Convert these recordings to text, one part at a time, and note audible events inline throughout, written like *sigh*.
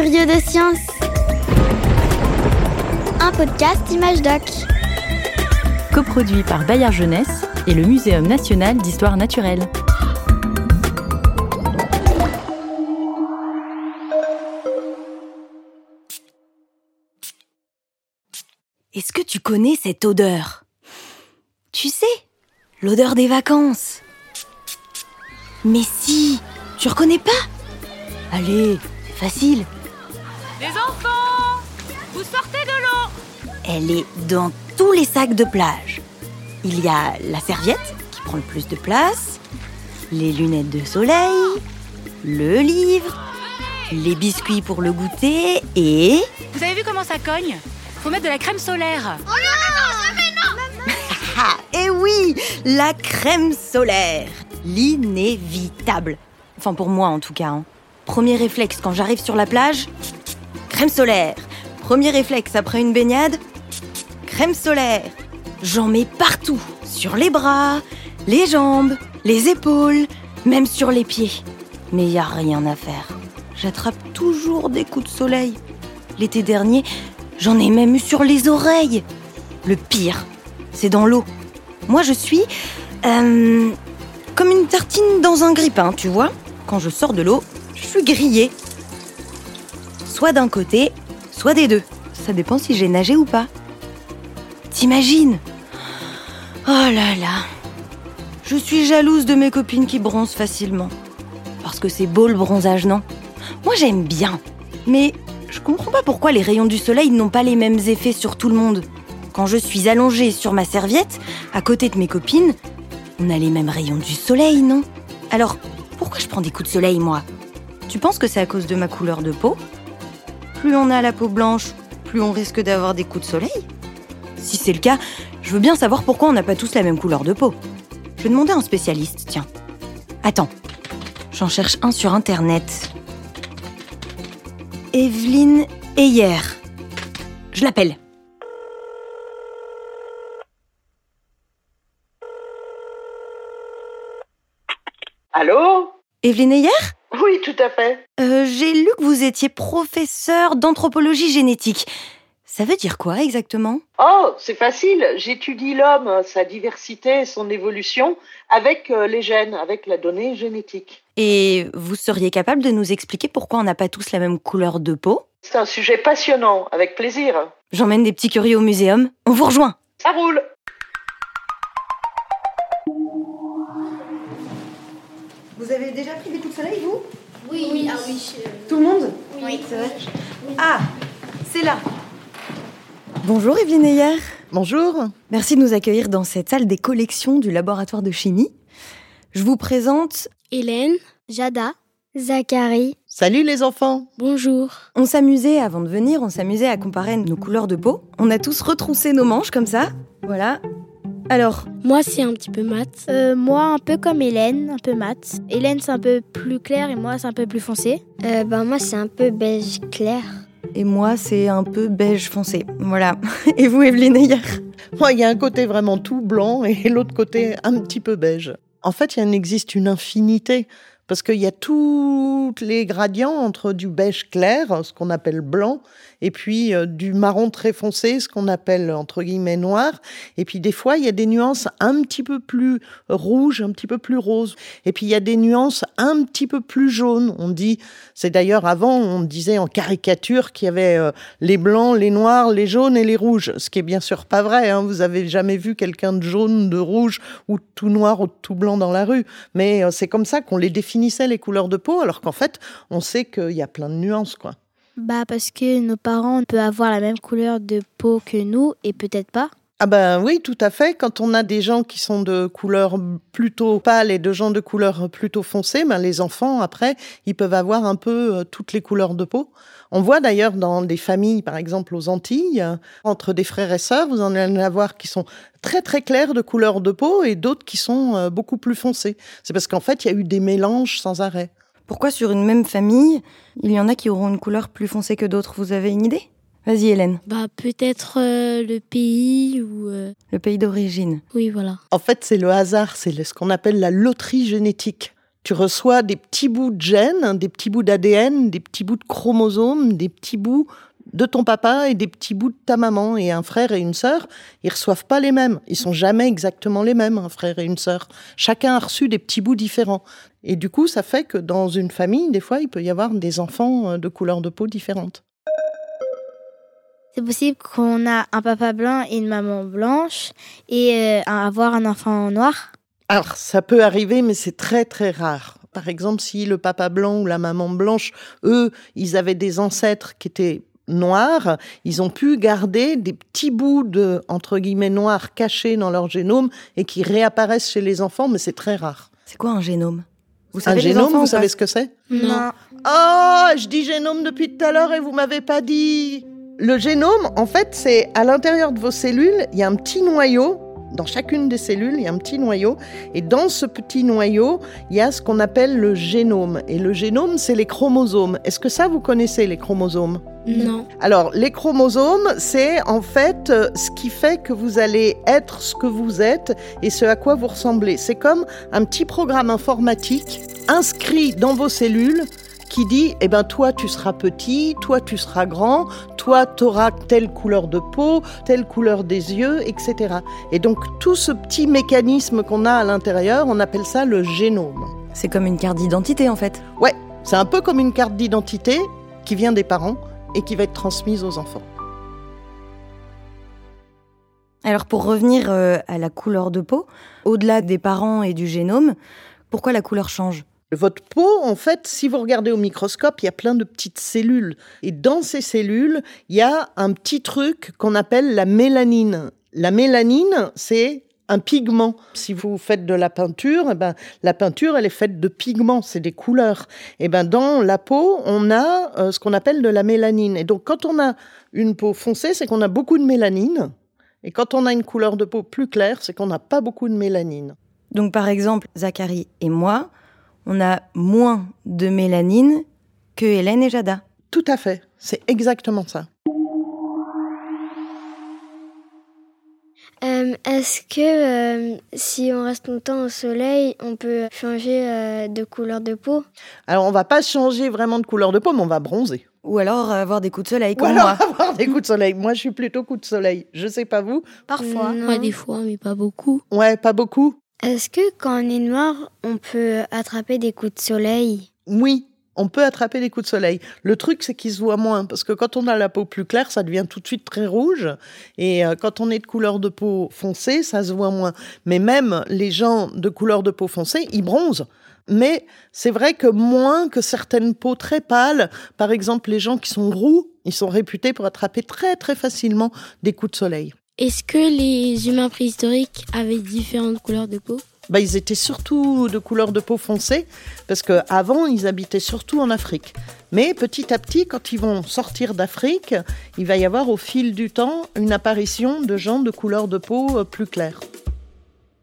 Curieux de science. Un podcast Image Doc. Coproduit par Bayard Jeunesse et le Muséum national d'histoire naturelle. Est-ce que tu connais cette odeur? Tu sais, l'odeur des vacances. Mais si, tu reconnais pas? Allez, facile. Les enfants Vous sortez de l'eau Elle est dans tous les sacs de plage. Il y a la serviette qui prend le plus de place, les lunettes de soleil, le livre, les biscuits pour le goûter et... Vous avez vu comment ça cogne? Faut mettre de la crème solaire. Ah, et oui, la crème solaire, l'inévitable. Enfin pour moi en tout cas. hein. Premier réflexe quand j'arrive sur la plage, crème solaire. Premier réflexe après une baignade, crème solaire. J'en mets partout, sur les bras, les jambes, les épaules, même sur les pieds. Mais y a rien à faire. J'attrape toujours des coups de soleil. L'été dernier, j'en ai même eu sur les oreilles. Le pire, c'est dans l'eau. Moi, je suis euh, comme une tartine dans un grille-pain, tu vois. Quand je sors de l'eau, je suis grillée. Soit d'un côté, soit des deux. Ça dépend si j'ai nagé ou pas. T'imagines? Oh là là. Je suis jalouse de mes copines qui bronzent facilement. Parce que c'est beau le bronzage, non? Moi, j'aime bien. Mais je comprends pas pourquoi les rayons du soleil n'ont pas les mêmes effets sur tout le monde. Quand je suis allongée sur ma serviette, à côté de mes copines, on a les mêmes rayons du soleil, non? Alors, pourquoi je prends des coups de soleil, moi? Tu penses que c'est à cause de ma couleur de peau? Plus on a la peau blanche, plus on risque d'avoir des coups de soleil Si c'est le cas, je veux bien savoir pourquoi on n'a pas tous la même couleur de peau. Je vais demander à un spécialiste, tiens. Attends, j'en cherche un sur Internet. Evelyne Heyer. Je l'appelle. Allô? Evelyne Heyer? Oui, tout à fait. Euh, J'ai lu que vous étiez professeur d'anthropologie génétique. Ça veut dire quoi exactement? Oh, c'est facile. J'étudie l'homme, sa diversité, son évolution avec euh, les gènes, avec la donnée génétique. Et vous seriez capable de nous expliquer pourquoi on n'a pas tous la même couleur de peau? C'est un sujet passionnant, avec plaisir. J'emmène des petits curieux au muséum. On vous rejoint. Ça roule. Vous avez déjà pris des coups de soleil, vous? Oui, oui, ah oui. Tout le monde Oui, C'est vrai Ah, c'est là. Bonjour Evelyne Heyer. Bonjour. Merci de nous accueillir dans cette salle des collections du laboratoire de chimie. Je vous présente Hélène, Jada, Zachary, Salut les enfants. bonjour. On s'amusait avant de venir, on s'amusait à comparer nos couleurs de peau. On a tous retroussé nos manches comme ça. Voilà. Alors, Moi, c'est un petit peu mat. Euh, moi, un peu comme Hélène, un peu mat. Hélène, c'est un peu plus clair et moi, c'est un peu plus foncé. Euh, bah, moi, c'est un peu beige clair. et moi, c'est un peu beige foncé. Voilà. *laughs* Et vous, Evelyne Heyer Moi, il y a un côté vraiment tout blanc et *laughs* l'autre côté un petit peu beige. En fait, il en existe une infinité parce qu'il y a tous les gradients entre du beige clair, ce qu'on appelle blanc, et puis euh, du marron très foncé, ce qu'on appelle entre guillemets noir. Et puis des fois, il y a des nuances un petit peu plus rouges, un petit peu plus roses. Et puis il y a des nuances un petit peu plus jaunes. On dit, c'est d'ailleurs avant, on disait en caricature qu'il y avait euh, les blancs, les noirs, les jaunes et les rouges. Ce qui est bien sûr pas vrai. Hein. Vous avez jamais vu quelqu'un de jaune, de rouge ou tout noir ou tout blanc dans la rue. Mais euh, c'est comme ça qu'on les les couleurs de peau, alors qu'en fait, on sait qu'il y a plein de nuances, quoi. Bah, parce que nos parents peuvent avoir la même couleur de peau que nous et peut-être pas. Ah ben oui, tout à fait. Quand on a des gens qui sont de couleur plutôt pâle et de gens de couleur plutôt foncée, ben les enfants, après, ils peuvent avoir un peu euh, toutes les couleurs de peau. On voit d'ailleurs dans des familles, par exemple aux Antilles, entre des frères et sœurs, vous en allez avoir qui sont très très clairs de couleur de peau et d'autres qui sont euh, beaucoup plus foncés. C'est parce qu'en fait, il y a eu des mélanges sans arrêt. Pourquoi sur une même famille, il y en a qui auront une couleur plus foncée que d'autres? Vous avez une idée? Vas-y Hélène, Bah, peut-être euh, le pays ou. euh, le pays d'origine. Oui, voilà. En fait, c'est le hasard, c'est le- ce qu'on appelle la loterie génétique. Tu reçois des petits bouts de gènes, des petits bouts d'ADN, des petits bouts de chromosomes, des petits bouts de ton papa et des petits bouts de ta maman. Et un frère et une sœur, ils reçoivent pas les mêmes. Ils sont jamais exactement les mêmes, un frère et une sœur. Chacun a reçu des petits bouts différents. Et du coup, ça fait que dans une famille, des fois, il peut y avoir des enfants euh, de couleur de peau différentes. C'est possible qu'on a un papa blanc et une maman blanche et euh, avoir un enfant noir. Alors, ça peut arriver, mais c'est très très rare. Par exemple, si le papa blanc ou la maman blanche, eux, ils avaient des ancêtres qui étaient noirs, ils ont pu garder des petits bouts de, entre guillemets, noirs cachés dans leur génome et qui réapparaissent chez les enfants, mais c'est très rare. C'est quoi un génome? Vous savez un génome, vous savez ce que c'est? Non. Oh, je dis génome depuis tout à l'heure et vous m'avez pas dit. Le génome, en fait, c'est à l'intérieur de vos cellules, il y a un petit noyau. Dans chacune des cellules, il y a un petit noyau. Et dans ce petit noyau, il y a ce qu'on appelle le génome. Et le génome, c'est les chromosomes. Est-ce que ça, vous connaissez les chromosomes? Non. Alors, les chromosomes, c'est en fait euh, ce qui fait que vous allez être ce que vous êtes et ce à quoi vous ressemblez. C'est comme un petit programme informatique inscrit dans vos cellules qui dit eh ben toi tu seras petit, toi tu seras grand, toi tu auras telle couleur de peau, telle couleur des yeux, etc. Et donc tout ce petit mécanisme qu'on a à l'intérieur, on appelle ça le génome. C'est comme une carte d'identité en fait. Ouais, c'est un peu comme une carte d'identité qui vient des parents et qui va être transmise aux enfants. Alors pour revenir euh, à la couleur de peau, au-delà des parents et du génome, pourquoi la couleur change? Votre peau, en fait, si vous regardez au microscope, il y a plein de petites cellules. Et dans ces cellules, il y a un petit truc qu'on appelle la mélanine. La mélanine, c'est un pigment. Si vous faites de la peinture, eh ben, la peinture, elle est faite de pigments, c'est des couleurs. Et eh ben, dans la peau, on a euh, ce qu'on appelle de la mélanine. Et donc, quand on a une peau foncée, c'est qu'on a beaucoup de mélanine. Et quand on a une couleur de peau plus claire, c'est qu'on n'a pas beaucoup de mélanine. Donc, par exemple, Zachary et moi, on a moins de mélanine que Hélène et Jada. Tout à fait, c'est exactement ça. Euh, est-ce que euh, si on reste longtemps au soleil, on peut changer euh, de couleur de peau? Alors on va pas changer vraiment de couleur de peau, mais on va bronzer. Ou alors avoir des coups de soleil comme Ou alors moi. *laughs* avoir des coups de soleil. Moi, je suis plutôt coup de soleil. Je sais pas vous. Parfois. Non. des fois, mais pas beaucoup. Ouais, pas beaucoup. Est-ce que quand on est noir, on peut attraper des coups de soleil? Oui, on peut attraper des coups de soleil. Le truc, c'est qu'il se voit moins, parce que quand on a la peau plus claire, ça devient tout de suite très rouge, et euh, quand on est de couleur de peau foncée, ça se voit moins. Mais même les gens de couleur de peau foncée, ils bronzent. Mais c'est vrai que moins que certaines peaux très pâles, par exemple les gens qui sont roux, ils sont réputés pour attraper très très facilement des coups de soleil. Est-ce que les humains préhistoriques avaient différentes couleurs de peau? Bah, ils étaient surtout de couleur de peau foncée, parce qu'avant, ils habitaient surtout en Afrique. Mais petit à petit, quand ils vont sortir d'Afrique, il va y avoir au fil du temps une apparition de gens de couleur de peau euh, plus claire.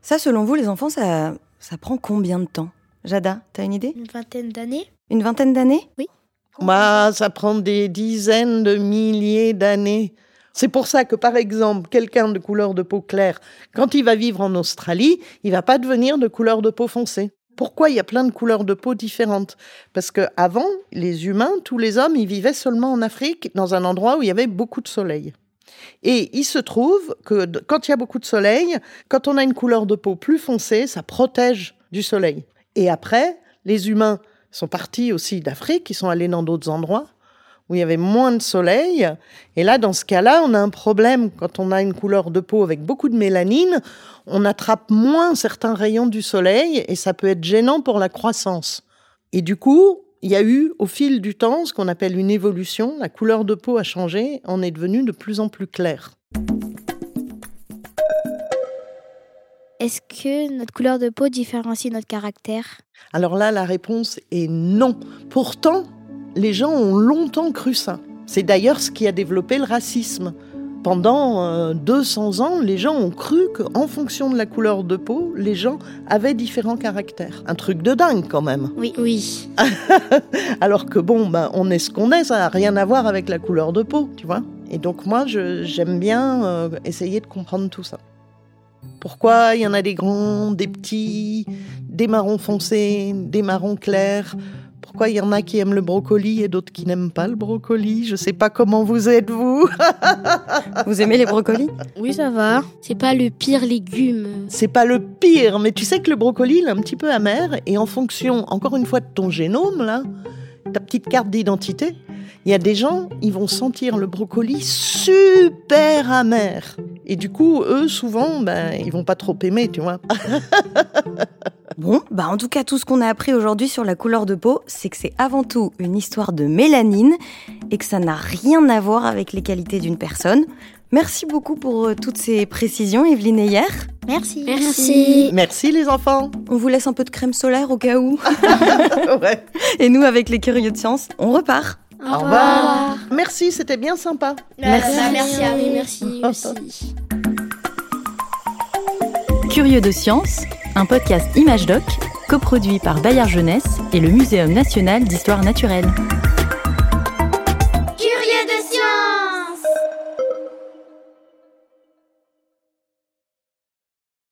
Ça, selon vous, les enfants, ça, ça prend combien de temps? Jada, t'as une idée? Une vingtaine d'années Une vingtaine d'années? Bah, ça prend des dizaines de milliers d'années. C'est pour ça que, par exemple, quelqu'un de couleur de peau claire, quand il va vivre en Australie, il va pas devenir de couleur de peau foncée. Pourquoi il y a plein de couleurs de peau différentes? Parce que avant, les humains, tous les hommes, ils vivaient seulement en Afrique, dans un endroit où il y avait beaucoup de soleil. Et il se trouve que quand il y a beaucoup de soleil, quand on a une couleur de peau plus foncée, ça protège du soleil. Et après, les humains sont partis aussi d'Afrique, ils sont allés dans d'autres endroits où il y avait moins de soleil. Et là, dans ce cas-là, on a un problème. Quand on a une couleur de peau avec beaucoup de mélanine, on attrape moins certains rayons du soleil et ça peut être gênant pour la croissance. Et du coup, il y a eu au fil du temps ce qu'on appelle une évolution. La couleur de peau a changé, on est devenu de plus en plus clair. Est-ce que notre couleur de peau différencie notre caractère? Alors là, la réponse est non. Pourtant, les gens ont longtemps cru ça. C'est d'ailleurs ce qui a développé le racisme. Pendant euh, 200 ans, les gens ont cru qu'en fonction de la couleur de peau, les gens avaient différents caractères. Un truc de dingue quand même. Oui. Oui. *laughs* Alors que bon, ben, on est ce qu'on est, ça n'a rien à voir avec la couleur de peau, tu vois. Et donc moi, j'aime bien euh, essayer de comprendre tout ça. Pourquoi il y en a des grands, des petits, des marrons foncés, des marrons clairs. Pourquoi il y en a qui aiment le brocoli et d'autres qui n'aiment pas le brocoli? Je sais pas comment vous êtes vous. *laughs* Vous aimez les brocolis? Oui, ça va. C'est pas le pire légume. C'est pas le pire, mais tu sais que le brocoli il est un petit peu amer et en fonction, encore une fois, de ton génome là, ta petite carte d'identité, il y a des gens, ils vont sentir le brocoli super amer. Et du coup, eux, souvent, ben, ils vont pas trop aimer, tu vois. *laughs* Bon, bah en tout cas, tout ce qu'on a appris aujourd'hui sur la couleur de peau, c'est que c'est avant tout une histoire de mélanine et que ça n'a rien à voir avec les qualités d'une personne. Merci beaucoup pour euh, toutes ces précisions, Evelyne et Hier. Merci. Merci. Merci les enfants. On vous laisse un peu de crème solaire au cas où. *laughs* Ouais. Et nous, avec les curieux de science, on repart. Au revoir. Merci, c'était bien sympa. Merci. Merci, Harry, merci aussi. *laughs* Curieux de science, un podcast Image Doc, coproduit par Bayard Jeunesse et le Muséum national d'histoire naturelle.